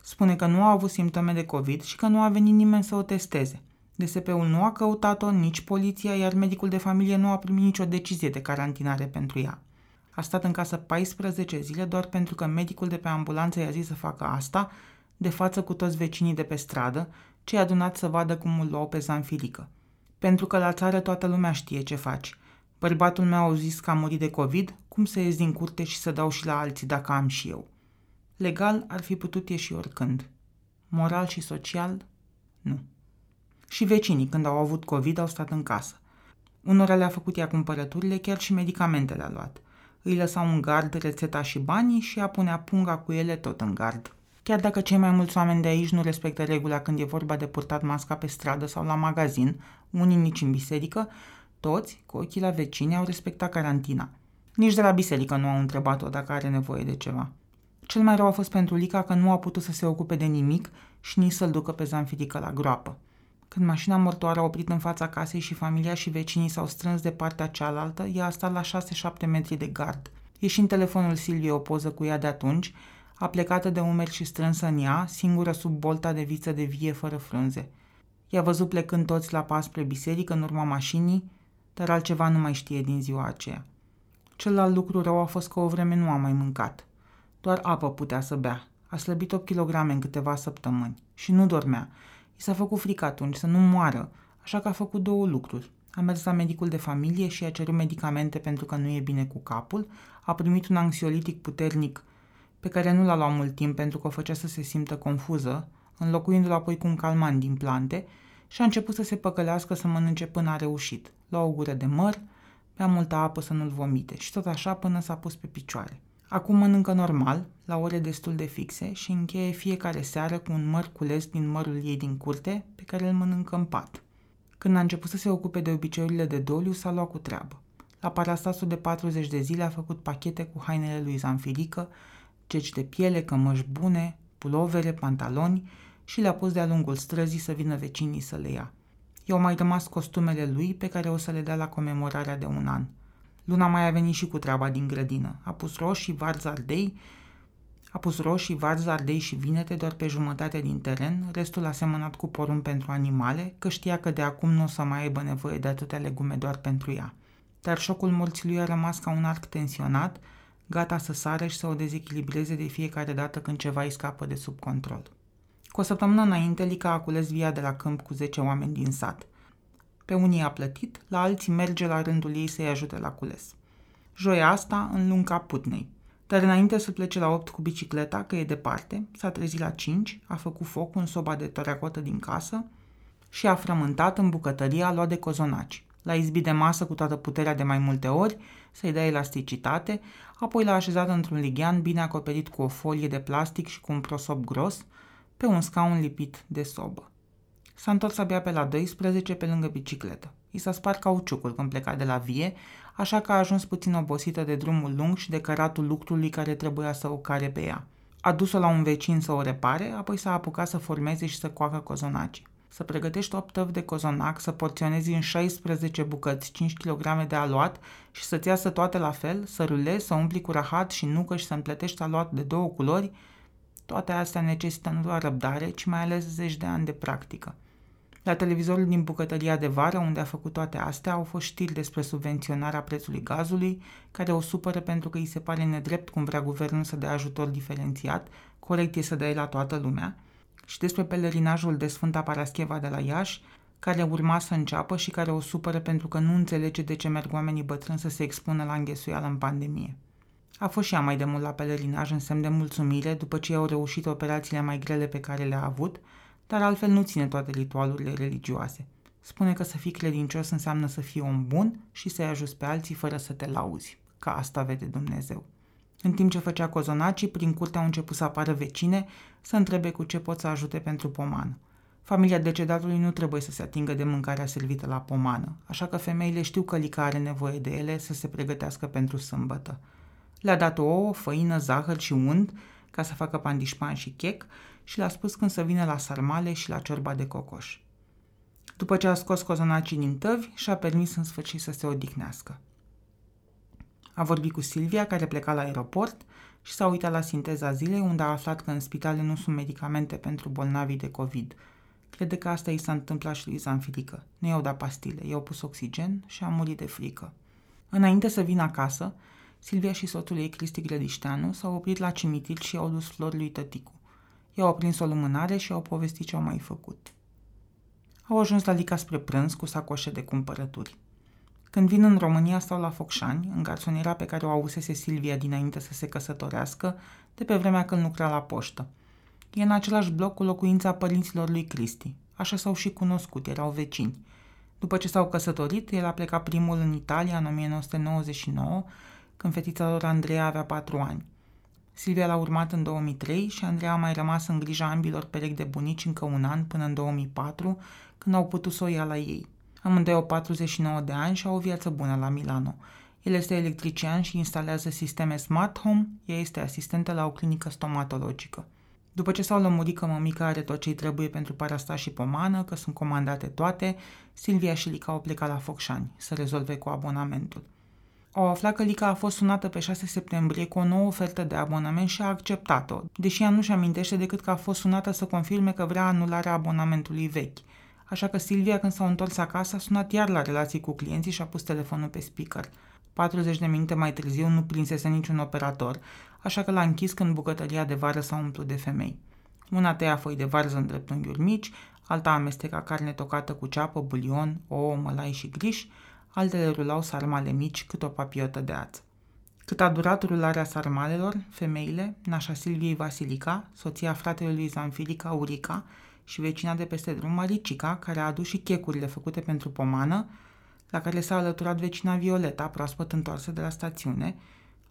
Spune că nu a avut simptome de COVID și că nu a venit nimeni să o testeze. DSP-ul nu a căutat-o, nici poliția, iar medicul de familie nu a primit nicio decizie de carantinare pentru ea. A stat în casă 14 zile doar pentru că medicul de pe ambulanță i-a zis să facă asta, de față cu toți vecinii de pe stradă, cei adunat să vadă cum îl luau pe Zanfilică. Pentru că la țară toată lumea știe ce faci. Bărbatul meu a zis că a murit de COVID, cum să ies din curte și să dau și la alții dacă am și eu. Legal ar fi putut ieși oricând. Moral și social, nu. Și vecinii, când au avut COVID, au stat în casă. Unora le-a făcut ea cumpărăturile, chiar și medicamentele a luat. Îi lăsau în gard rețeta și banii și a punea punga cu ele tot în gard. Chiar dacă cei mai mulți oameni de aici nu respectă regula când e vorba de purtat masca pe stradă sau la magazin, unii nici în biserică, toți, cu ochii la vecini, au respectat carantina. Nici de la biserică nu au întrebat-o dacă are nevoie de ceva. Cel mai rău a fost pentru Lica că nu a putut să se ocupe de nimic și nici să-l ducă pe Zanfirică la groapă. Când mașina mortoară a oprit în fața casei și familia și vecinii s-au strâns de partea cealaltă, ea a stat la 6-7 metri de gard. Ieșind telefonul Silviei o poză cu ea de atunci, a plecată de umeri și strânsă în ea, singură sub bolta de viță de vie fără frunze. I-a văzut plecând toți la pas spre biserică în urma mașinii, dar altceva nu mai știe din ziua aceea. Celălalt lucru rău a fost că o vreme nu a mai mâncat. Doar apă putea să bea. A slăbit 8 kg în câteva săptămâni și nu dormea. I s-a făcut frică atunci să nu moară, așa că a făcut două lucruri. A mers la medicul de familie și a cerut medicamente pentru că nu e bine cu capul, a primit un anxiolitic puternic pe care nu l-a luat mult timp pentru că o făcea să se simtă confuză, înlocuindu-l apoi cu un calmant din plante și a început să se păcălească să mănânce până a reușit. La o gură de măr, bea multă apă să nu-l vomite și tot așa până s-a pus pe picioare. Acum mănâncă normal, la ore destul de fixe și încheie fiecare seară cu un măr cules din mărul ei din curte, pe care îl mănâncă în pat. Când a început să se ocupe de obiceiurile de doliu, s-a luat cu treabă. La parastasul de 40 de zile a făcut pachete cu hainele lui Zanfirică, ceci de piele, cămăși bune, pulovere, pantaloni și le-a pus de-a lungul străzii să vină vecinii să le ia. I-au mai rămas costumele lui pe care o să le dea la comemorarea de un an – Luna mai a venit și cu treaba din grădină. A pus roșii, varzi ardei, a pus roșii, varzi, ardei și vinete doar pe jumătate din teren, restul a semănat cu porumb pentru animale, că știa că de acum nu o să mai aibă nevoie de atâtea legume doar pentru ea. Dar șocul morții lui a rămas ca un arc tensionat, gata să sare și să o dezechilibreze de fiecare dată când ceva îi scapă de sub control. Cu o săptămână înainte, Lica a cules via de la câmp cu 10 oameni din sat. Pe unii a plătit, la alții merge la rândul ei să-i ajute la cules. Joia asta în lunga putnei. Dar înainte să plece la 8 cu bicicleta, că e departe, s-a trezit la 5, a făcut foc în soba de tăreacotă din casă și a frământat în bucătăria luat de cozonaci. L-a izbit de masă cu toată puterea de mai multe ori, să-i dea elasticitate, apoi l-a așezat într-un lighean bine acoperit cu o folie de plastic și cu un prosop gros, pe un scaun lipit de sobă. S-a întors abia pe la 12 pe lângă bicicletă. I s-a spart cauciucul când pleca de la vie, așa că a ajuns puțin obosită de drumul lung și de căratul lucrului care trebuia să o care pe ea. A dus-o la un vecin să o repare, apoi s-a apucat să formeze și să coacă cozonaci. Să pregătești 8 tăvi de cozonac, să porționezi în 16 bucăți 5 kg de aluat și să-ți iasă toate la fel, să rulezi, să umpli cu rahat și nucă și să împletești aluat de două culori, Toate astea necesită nu doar răbdare, ci mai ales zeci de ani de practică. La televizorul din bucătăria de vară, unde a făcut toate astea, au fost știri despre subvenționarea prețului gazului, care o supără pentru că îi se pare nedrept cum vrea guvernul să dea ajutor diferențiat, corect e să dea la toată lumea, și despre pelerinajul de Sfânta Parascheva de la Iași, care urma să înceapă și care o supără pentru că nu înțelege de ce merg oamenii bătrâni să se expună la înghesuială în pandemie. A fost și ea mai de mult la pelerinaj în semn de mulțumire după ce au reușit operațiile mai grele pe care le-a avut, dar altfel nu ține toate ritualurile religioase. Spune că să fii credincios înseamnă să fii om bun și să-i ajuți pe alții fără să te lauzi, că asta vede Dumnezeu. În timp ce făcea cozonacii, prin curte au început să apară vecine să întrebe cu ce pot să ajute pentru pomană. Familia decedatului nu trebuie să se atingă de mâncarea servită la pomană, așa că femeile știu că Lica are nevoie de ele să se pregătească pentru sâmbătă. Le-a dat ouă, făină, zahăr și unt ca să facă pandișpan și chec și le-a spus când să vină la sarmale și la ciorba de cocoș. După ce a scos cozonacii din tăvi, și-a permis în sfârșit să se odihnească. A vorbit cu Silvia, care pleca la aeroport, și s-a uitat la sinteza zilei, unde a aflat că în spitale nu sunt medicamente pentru bolnavii de COVID. Crede că asta i s-a întâmplat și lui Zanfilică. Nu i-au dat pastile, i-au pus oxigen și a murit de frică. Înainte să vină acasă, Silvia și soțul ei, Cristi Grădișteanu, s-au oprit la cimitir și i-au dus flori lui tăticu. I-au aprins o lumânare și au povestit ce au mai făcut. Au ajuns la Lica spre prânz cu sacoșe de cumpărături. Când vin în România stau la Focșani, în garsoniera pe care o avusese Silvia dinainte să se căsătorească, de pe vremea când lucra la poștă. E în același bloc cu locuința părinților lui Cristi. Așa s-au și cunoscut, erau vecini. După ce s-au căsătorit, el a plecat primul în Italia în 1999, când fetița lor Andreea avea patru ani. Silvia l-a urmat în 2003 și Andreea a mai rămas în grija ambilor perechi de bunici încă un an până în 2004, când au putut să o ia la ei. Amândoi au 49 de ani și au o viață bună la Milano. El este electrician și instalează sisteme smart home, ea este asistentă la o clinică stomatologică. După ce s-au lămurit că mămica are tot ce trebuie pentru parasta și pomană, că sunt comandate toate, Silvia și Lica au plecat la Focșani să rezolve cu abonamentul. Au aflat că Lica a fost sunată pe 6 septembrie cu o nouă ofertă de abonament și a acceptat-o, deși ea nu-și amintește decât că a fost sunată să confirme că vrea anularea abonamentului vechi. Așa că Silvia, când s-au întors acasă, a sunat iar la relații cu clienții și a pus telefonul pe speaker. 40 de minute mai târziu nu prinsese niciun operator, așa că l-a închis când bucătăria de vară s-a umplut de femei. Una tăia foi de varză în dreptunghiuri mici, alta amesteca carne tocată cu ceapă, bulion, ouă, mălai și griș, altele rulau sarmale mici cât o papiotă de ață. Cât a durat rularea sarmalelor, femeile, nașa Silviei Vasilica, soția fratelui lui Zanfilica Urica și vecina de peste drum Maricica, care a adus și checurile făcute pentru pomană, la care s-a alăturat vecina Violeta, proaspăt întoarsă de la stațiune,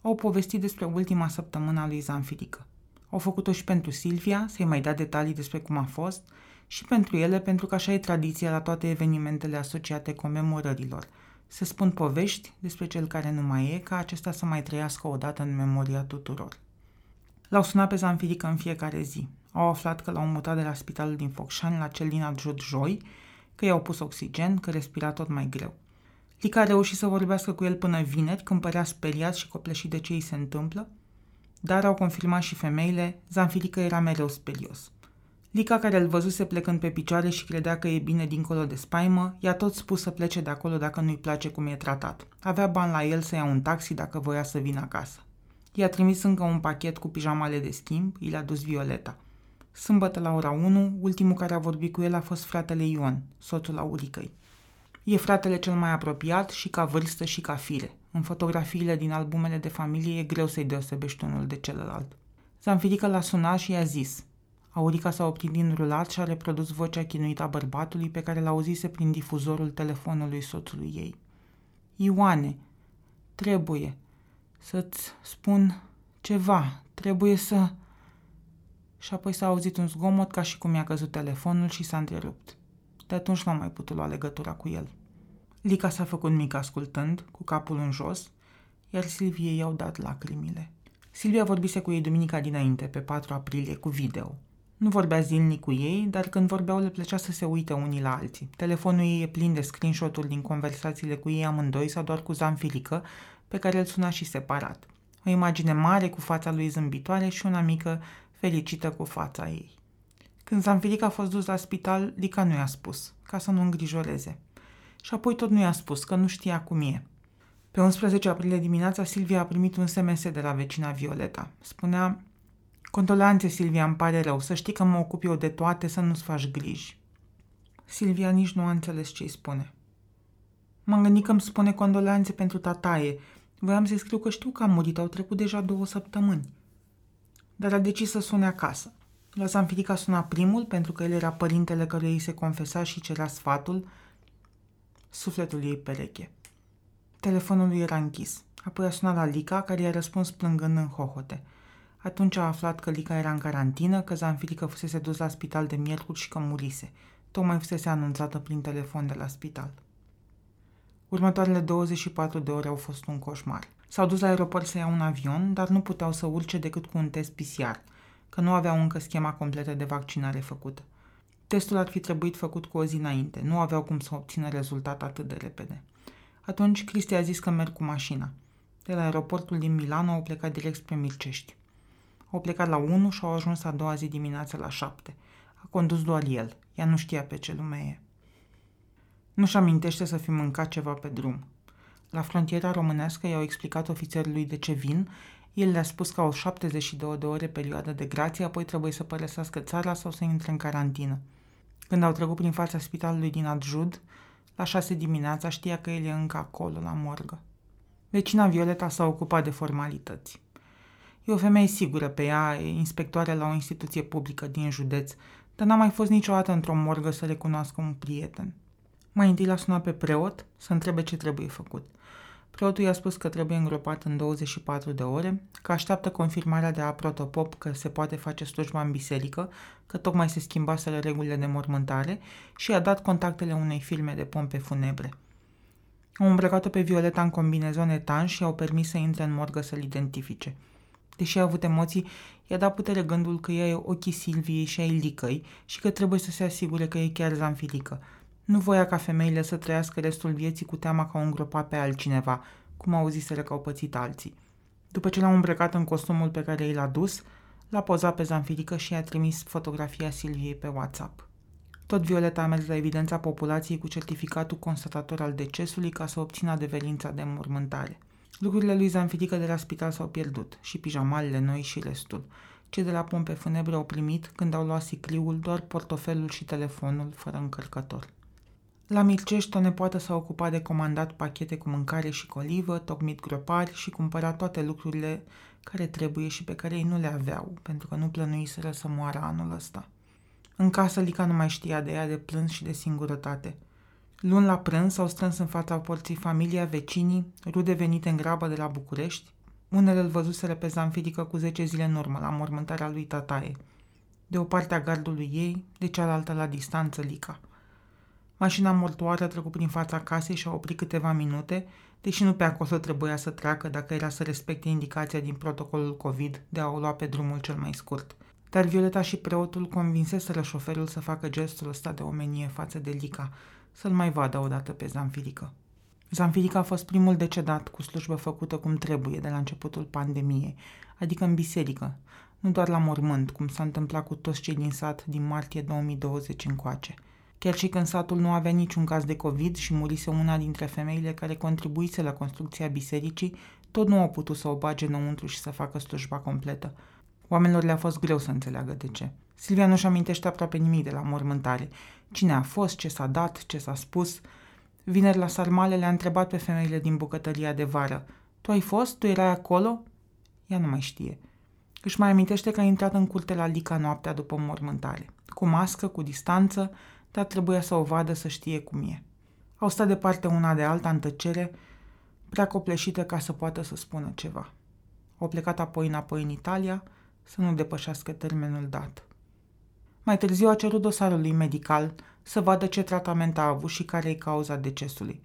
au povestit despre ultima săptămână a lui Zanfilică. Au făcut-o și pentru Silvia, să-i mai dea detalii despre cum a fost, și pentru ele, pentru că așa e tradiția la toate evenimentele asociate comemorărilor – se spun povești despre cel care nu mai e, ca acesta să mai trăiască odată în memoria tuturor. L-au sunat pe Zanfirică în fiecare zi. Au aflat că l-au mutat de la spitalul din Focșani la cel din adjut joi, că i-au pus oxigen, că respira tot mai greu. Lica a reușit să vorbească cu el până vineri, când părea speriat și copleșit de ce îi se întâmplă, dar au confirmat și femeile, Zanfirică era mereu sperios. Lica, care îl văzuse plecând pe picioare și credea că e bine dincolo de spaimă, i-a tot spus să plece de acolo dacă nu-i place cum e tratat. Avea bani la el să ia un taxi dacă voia să vină acasă. I-a trimis încă un pachet cu pijamale de schimb, i l-a dus Violeta. Sâmbătă la ora 1, ultimul care a vorbit cu el a fost fratele Ion, soțul Auricăi. E fratele cel mai apropiat și ca vârstă și ca fire. În fotografiile din albumele de familie e greu să-i deosebești unul de celălalt. Zanfirică l-a sunat și i-a zis – Aurica s-a oprit din rulat și a reprodus vocea chinuită a bărbatului pe care l-auzise prin difuzorul telefonului soțului ei. Ioane, trebuie să-ți spun ceva, trebuie să... Și apoi s-a auzit un zgomot ca și cum i-a căzut telefonul și s-a întrerupt. De atunci nu a mai putut lua legătura cu el. Lica s-a făcut mic ascultând, cu capul în jos, iar Silviei i-au dat lacrimile. Silvia vorbise cu ei duminica dinainte, pe 4 aprilie, cu video. Nu vorbea zilnic cu ei, dar când vorbeau le plăcea să se uite unii la alții. Telefonul ei e plin de screenshot-uri din conversațiile cu ei amândoi sau doar cu Zanfilică, pe care îl suna și separat. O imagine mare cu fața lui zâmbitoare și una mică fericită cu fața ei. Când Zanfirica a fost dus la spital, Lica nu i-a spus, ca să nu îngrijoreze. Și apoi tot nu i-a spus, că nu știa cum e. Pe 11 aprilie dimineața, Silvia a primit un SMS de la vecina Violeta. Spunea, Condolanțe, Silvia, îmi pare rău, să știi că mă ocup eu de toate, să nu-ți faci griji. Silvia nici nu a înțeles ce îi spune. M-am gândit că îmi spune condolanțe pentru tataie. Voiam să-i scriu că știu că a murit, au trecut deja două săptămâni. Dar a decis să sune acasă. La Sanfirica suna primul, pentru că el era părintele căruia îi se confesa și cerea sfatul, sufletul ei pereche. Telefonul lui era închis. Apoi a sunat la Lica, care i-a răspuns plângând în hohote. Atunci a aflat că Lica era în carantină, că Zanfirica fusese dus la spital de miercuri și că murise. Tocmai fusese anunțată prin telefon de la spital. Următoarele 24 de ore au fost un coșmar. S-au dus la aeroport să ia un avion, dar nu puteau să urce decât cu un test PCR, că nu aveau încă schema completă de vaccinare făcută. Testul ar fi trebuit făcut cu o zi înainte, nu aveau cum să obțină rezultat atât de repede. Atunci Cristi a zis că merg cu mașina. De la aeroportul din Milano au plecat direct spre Mircești. Au plecat la 1 și au ajuns a doua zi dimineață la 7. A condus doar el. Ea nu știa pe ce lume e. Nu-și amintește să fi mâncat ceva pe drum. La frontiera românească i-au explicat ofițerului de ce vin, el le-a spus că au 72 de ore perioadă de grație, apoi trebuie să părăsească țara sau să intre în carantină. Când au trecut prin fața spitalului din Adjud, la șase dimineața știa că el e încă acolo, la morgă. Vecina Violeta s-a ocupat de formalități. E o femeie sigură pe ea, e inspectoare la o instituție publică din județ, dar n-a mai fost niciodată într-o morgă să recunoască un prieten. Mai întâi l-a sunat pe preot să întrebe ce trebuie făcut. Preotul i-a spus că trebuie îngropat în 24 de ore, că așteaptă confirmarea de la protopop că se poate face slujba în biserică, că tocmai se schimbaseră regulile de mormântare și i-a dat contactele unei firme de pompe funebre. Au îmbrăcat-o pe Violeta în combinezon etanș și i-au permis să intre în morgă să-l identifice. Deși a avut emoții, i-a dat putere gândul că ea e ochii Silviei și ai Licăi și că trebuie să se asigure că e chiar zanfilică – nu voia ca femeile să trăiască restul vieții cu teama că au îngropat pe altcineva, cum auziseră că au pățit alții. După ce l-au îmbrăcat în costumul pe care i l-a dus, l-a pozat pe Zanfirică și i-a trimis fotografia Silviei pe WhatsApp. Tot Violeta a mers la evidența populației cu certificatul constatator al decesului ca să obțină adeverința de înmormântare. Lucrurile lui Zanfirică de la spital s-au pierdut, și pijamalele noi și restul. Cei de la pompe funebre au primit, când au luat sicriul, doar portofelul și telefonul, fără încărcător. La Mircești, o nepoată s-a ocupat de comandat pachete cu mâncare și colivă, tocmit gropari și cumpărat toate lucrurile care trebuie și pe care ei nu le aveau, pentru că nu plănuiseră să moară anul ăsta. În casă, Lica nu mai știa de ea de plâns și de singurătate. Luni la prânz s-au strâns în fața porții familia, vecinii, rude venite în grabă de la București. Unele îl văzuseră pe Zanfirică cu zece zile în urmă, la mormântarea lui Tataie. De o parte a gardului ei, de cealaltă la distanță Lica – Mașina mortoară a trecut prin fața casei și a oprit câteva minute, deși nu pe acolo trebuia să treacă dacă era să respecte indicația din protocolul COVID de a o lua pe drumul cel mai scurt. Dar Violeta și preotul convinseseră șoferul să facă gestul ăsta de omenie față de Lica, să-l mai vadă odată pe Zanfirică. Zanfirica a fost primul decedat cu slujbă făcută cum trebuie de la începutul pandemiei, adică în biserică, nu doar la mormânt, cum s-a întâmplat cu toți cei din sat din martie 2020 încoace – Chiar și când satul nu avea niciun caz de COVID și murise una dintre femeile care contribuise la construcția bisericii, tot nu au putut să o bage înăuntru și să facă slujba completă. Oamenilor le-a fost greu să înțeleagă de ce. Silvia nu-și amintește aproape nimic de la mormântare. Cine a fost, ce s-a dat, ce s-a spus. Vineri la sarmale le-a întrebat pe femeile din bucătăria de vară. Tu ai fost? Tu erai acolo? Ea nu mai știe. Își mai amintește că a intrat în curte la Lica noaptea după mormântare. Cu mască, cu distanță, dar trebuia să o vadă să știe cum e. Au stat departe una de alta în tăcere, prea copleșită ca să poată să spună ceva. Au plecat apoi înapoi în Italia să nu depășească termenul dat. Mai târziu a cerut dosarul lui medical să vadă ce tratament a avut și care e cauza decesului.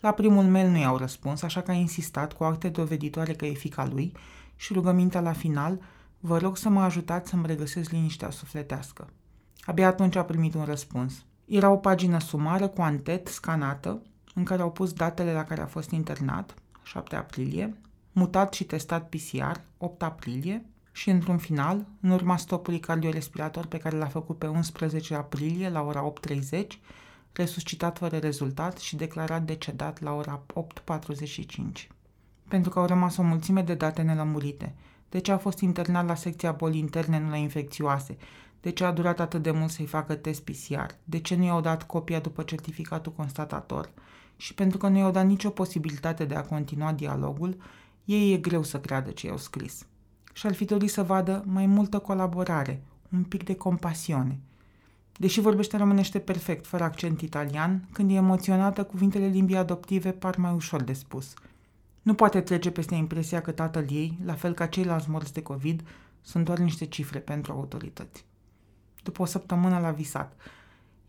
La primul mail nu i-au răspuns, așa că a insistat cu acte doveditoare că e fica lui și rugămintea la final, vă rog să mă ajutați să-mi regăsesc liniștea sufletească. Abia atunci a primit un răspuns. Era o pagină sumară cu antet scanată, în care au pus datele la care a fost internat, 7 aprilie, mutat și testat PCR, 8 aprilie, Și într-un final, în urma stopului cardiorespirator pe care l-a făcut pe 11 aprilie la ora 8.30, resuscitat fără rezultat și declarat decedat la ora 8.45. Pentru că au rămas o mulțime de date nelămurite. De ce a fost internat la secția boli interne, nu la infecțioase? De ce a durat atât de mult să-i facă test PCR? De ce nu i-au dat copia după certificatul constatator? Și pentru că nu i-au dat nicio posibilitate de a continua dialogul, ei e greu să creadă ce i-au scris. Și ar fi dorit să vadă mai multă colaborare, un pic de compasiune – Deși vorbește românește perfect, fără accent italian, când e emoționată, cuvintele limbii adoptive par mai ușor de spus. Nu poate trece peste impresia că tatăl ei, la fel ca ceilalți morți de COVID, sunt doar niște cifre pentru autorități. După o săptămână l-a visat.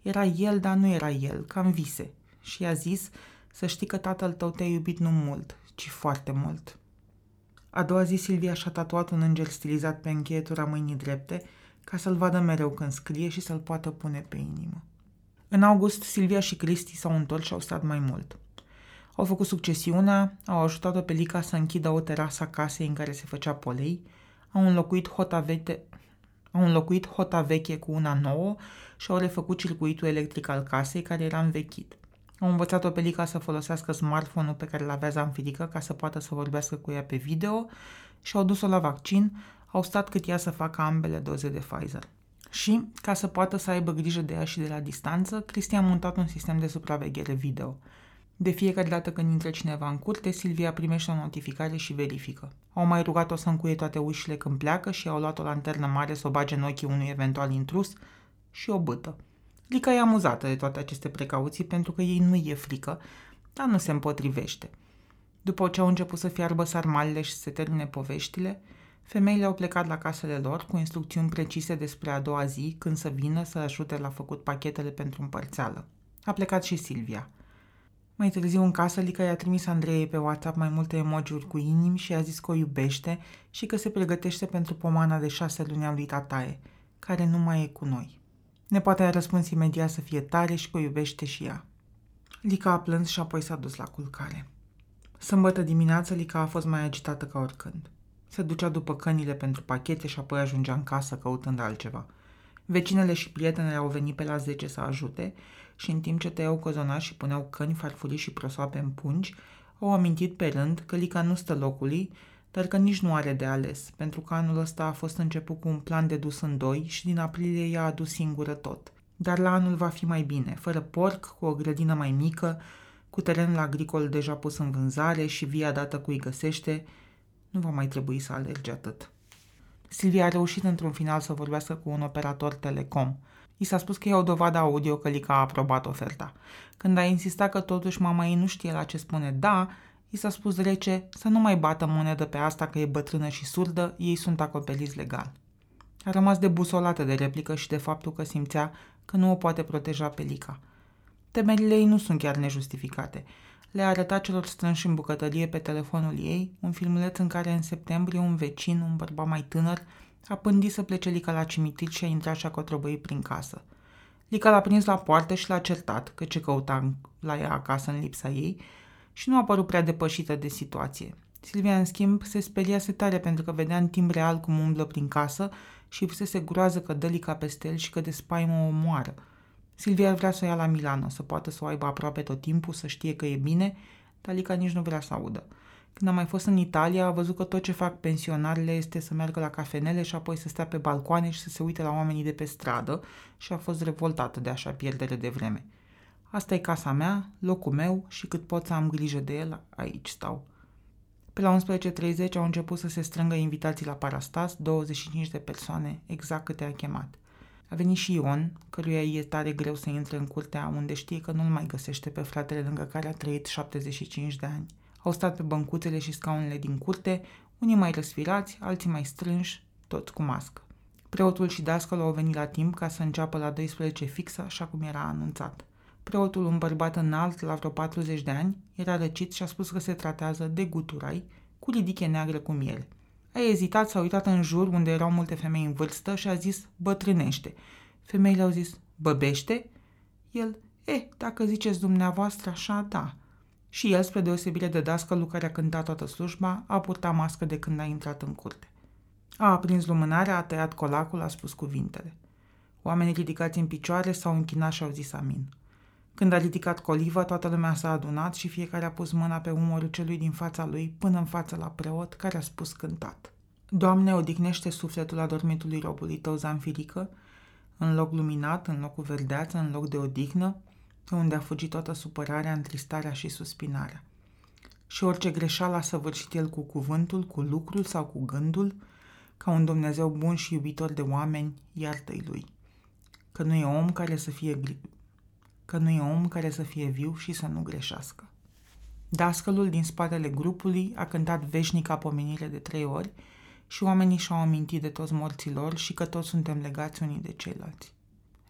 Era el, dar nu era el, cam vise. Și i-a zis să știi că tatăl tău te-a iubit nu mult, ci foarte mult. A doua zi Silvia și-a tatuat un înger stilizat pe încheietura mâinii drepte ca să-l vadă mereu când scrie și să-l poată pune pe inimă. În august, Silvia și Cristi s-au întors și au stat mai mult. Au făcut succesiunea, au ajutat-o pe Lica să închidă o terasă a casei în care se făcea polei, au înlocuit hota veche, au înlocuit hota veche cu una nouă și au refăcut circuitul electric al casei care era învechit. Au învățat-o pe Lica să folosească smartphone-ul pe care l-avea Zanfirica ca să poată să vorbească cu ea pe video și au dus-o la vaccin, au stat cât ea să facă ambele doze de Pfizer. Și, ca să poată să aibă grijă de ea și de la distanță, Cristi a montat un sistem de supraveghere video. De fiecare dată când intră cineva în curte, Silvia primește o notificare și verifică. Au mai rugat-o să încuie toate ușile când pleacă și au luat o lanternă mare să o bage în ochii unui eventual intrus și o bâtă. Lica e amuzată de toate aceste precauții pentru că ei nu e frică, dar nu se împotrivește. După ce au început să fiarbă sarmalele și să se termine poveștile, Femeile au plecat la casele lor cu instrucțiuni precise despre a doua zi, când să vină să ajute la făcut pachetele pentru împărțeală. A plecat și Silvia. Mai târziu în casă, Lica i-a trimis Andrei pe WhatsApp mai multe emojiuri cu inimi și a zis că o iubește și că se pregătește pentru pomana de șase luni a lui tataie, care nu mai e cu noi. Nepoata a răspuns imediat să fie tare și că o iubește și ea. Lica a plâns și apoi s-a dus la culcare. Sâmbătă dimineață, Lica a fost mai agitată ca oricând. Se ducea după cănile pentru pachete și apoi ajungea în casă căutând altceva. Vecinele și prietenele au venit pe la 10 să ajute și în timp ce tăiau cozonași și puneau căni, farfurii și prosoape în pungi, au amintit pe rând că Lica nu stă locului, dar că nici nu are de ales, pentru că anul ăsta a fost început cu un plan de dus în doi și din aprilie i-a adus singură tot. Dar la anul va fi mai bine, fără porc, cu o grădină mai mică, cu terenul agricol deja pus în vânzare și via dată cu îi găsește, nu va mai trebui să alerge atât. Silvia a reușit într-un final să vorbească cu un operator telecom. I s-a spus că e o dovadă audio că Lica a aprobat oferta. Când a insistat că totuși mama ei nu știe la ce spune da, i s-a spus rece să nu mai bată monedă pe asta că e bătrână și surdă, ei sunt acoperiți legal. A rămas debusolată de replică și de faptul că simțea că nu o poate proteja pe Lica. Temerile ei nu sunt chiar nejustificate le arăta celor strânși în bucătărie pe telefonul ei un filmuleț în care în septembrie un vecin, un bărbat mai tânăr, a pândit să plece Lica la cimitir și a intrat și a cotrobăi prin casă. Lica l-a prins la poartă și l-a certat că ce căuta la ea acasă în lipsa ei și nu a părut prea depășită de situație. Silvia, în schimb, se speriase tare pentru că vedea în timp real cum umblă prin casă și fusese groază că dă Lica peste el și că de spaimă o omoară – Silvia ar vrea să o ia la Milano, să poată să o aibă aproape tot timpul, să știe că e bine, dar Lica nici nu vrea să audă. Când a mai fost în Italia, a văzut că tot ce fac pensionarele este să meargă la cafenele și apoi să stea pe balcoane și să se uite la oamenii de pe stradă și a fost revoltată de așa pierdere de vreme. Asta e casa mea, locul meu și cât pot să am grijă de el, aici stau. Pe la 11.30 au început să se strângă invitații la Parastas, 25 de persoane, exact câte a chemat. A venit și Ion, căruia e tare greu să intre în curtea unde știe că nu-l mai găsește pe fratele lângă care a trăit 75 de ani. Au stat pe băncuțele și scaunele din curte, unii mai răsfirați, alții mai strânși, toți cu mască. Preotul și dascălul au venit la timp ca să înceapă la 12 fixă, așa cum era anunțat. Preotul, un bărbat înalt, la vreo 40 de ani, era răcit și a spus că se tratează de guturai, cu ridiche neagră cu miere. A ezitat, s-a uitat în jur unde erau multe femei în vârstă și a zis bătrânește. Femeile au zis băbește? El, e, eh, dacă ziceți dumneavoastră așa, da. Și el, spre deosebire de dascălul care a cântat toată slujba, a purtat mască de când a intrat în curte. A aprins lumânarea, a tăiat colacul, a spus cuvintele. Oamenii ridicați în picioare s-au închinat și au zis amin. Când a ridicat coliva, toată lumea s-a adunat și fiecare a pus mâna pe umorul celui din fața lui până în fața la preot, care a spus cântat. Doamne, odihnește sufletul adormitului robului tău, Zanfirică, în loc luminat, în locul verdeață, în loc de odihnă, pe unde a fugit toată supărarea, întristarea și suspinarea. Și orice greșeală a săvârșit el cu cuvântul, cu lucrul sau cu gândul, ca un Dumnezeu bun și iubitor de oameni, iartă-i lui. Că nu e om care să fie că nu e om care să fie viu și să nu greșească. Dascălul din spatele grupului a cântat veșnica pomenire de trei ori și oamenii și-au amintit de toți morților și că toți suntem legați unii de ceilalți.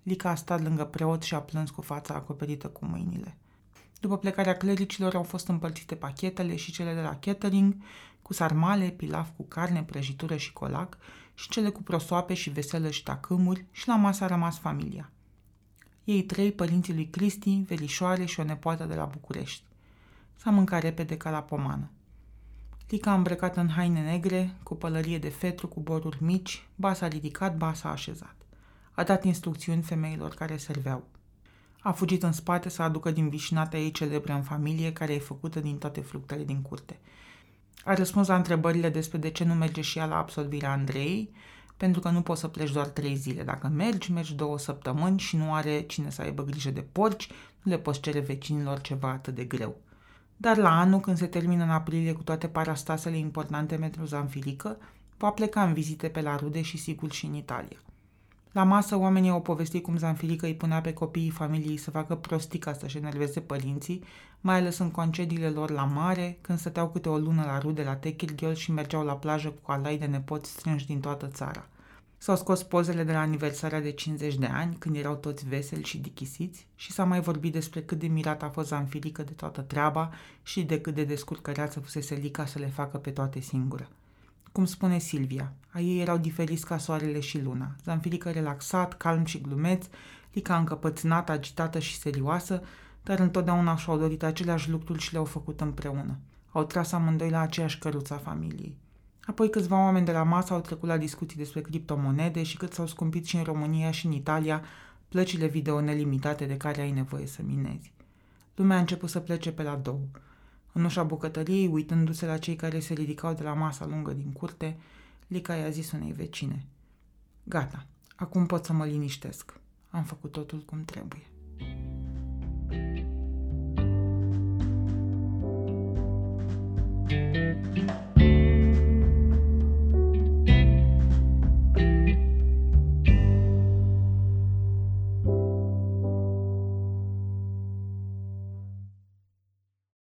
Lica a stat lângă preot și a plâns cu fața acoperită cu mâinile. După plecarea clericilor au fost împărțite pachetele și cele de la catering cu sarmale, pilaf cu carne, prăjitură și colac și cele cu prosoape și veselă și tacâmuri și la masă a rămas familia. Ei trei, părinții lui Cristi, velișoare și o nepoată de la București. S-a mâncat repede ca la pomană. Lica îmbrăcată în haine negre, cu pălărie de fetru cu boruri mici, ba s-a ridicat, ba s-a așezat. A dat instrucțiuni femeilor care serveau. A fugit în spate să aducă din vișinata ei celebră în familie, care e făcută din toate fructele din curte. A răspuns la întrebările despre de ce nu merge și ea la absolvirea Andrei, pentru că nu poți să pleci doar trei zile. Dacă mergi, mergi două săptămâni și nu are cine să aibă grijă de porci, nu le poți cere vecinilor ceva atât de greu. Dar la anul, când se termină în aprilie cu toate parastasele importante pentru Zanfilică, va pleca în vizite pe la rude și sigur și în Italia. La masă, oamenii au povestit cum Zanfilică îi punea pe copiii familiei să facă prostii ca să-și enerveze părinții, mai ales în concediile lor la mare, când stăteau câte o lună la rude la Techirghiol și mergeau la plajă cu alai de nepoți strânși din toată țara. S-au scos pozele de la aniversarea de 50 de ani, când erau toți veseli și dichisiți, și s-a mai vorbit despre cât de mirat a fost Zanfilică de toată treaba și de cât de descurcăreață fusese Lica să le facă pe toate singură. Cum spune Silvia, a ei erau diferiți ca soarele și luna. Zanfilică relaxat, calm și glumeț, Lica încăpățânată, agitată și serioasă, dar întotdeauna și-au dorit aceleași lucruri și le-au făcut împreună. Au tras amândoi la aceeași căruță a familiei. Apoi câțiva oameni de la masă au trecut la discuții despre criptomonede și cât s-au scumpit și în România și în Italia plăcile video nelimitate de care ai nevoie să minezi. Lumea a început să plece pe la două. În ușa bucătăriei, uitându-se la cei care se ridicau de la masa lungă din curte, Lica i-a zis unei vecine. Gata, acum pot să mă liniștesc. Am făcut totul cum trebuie.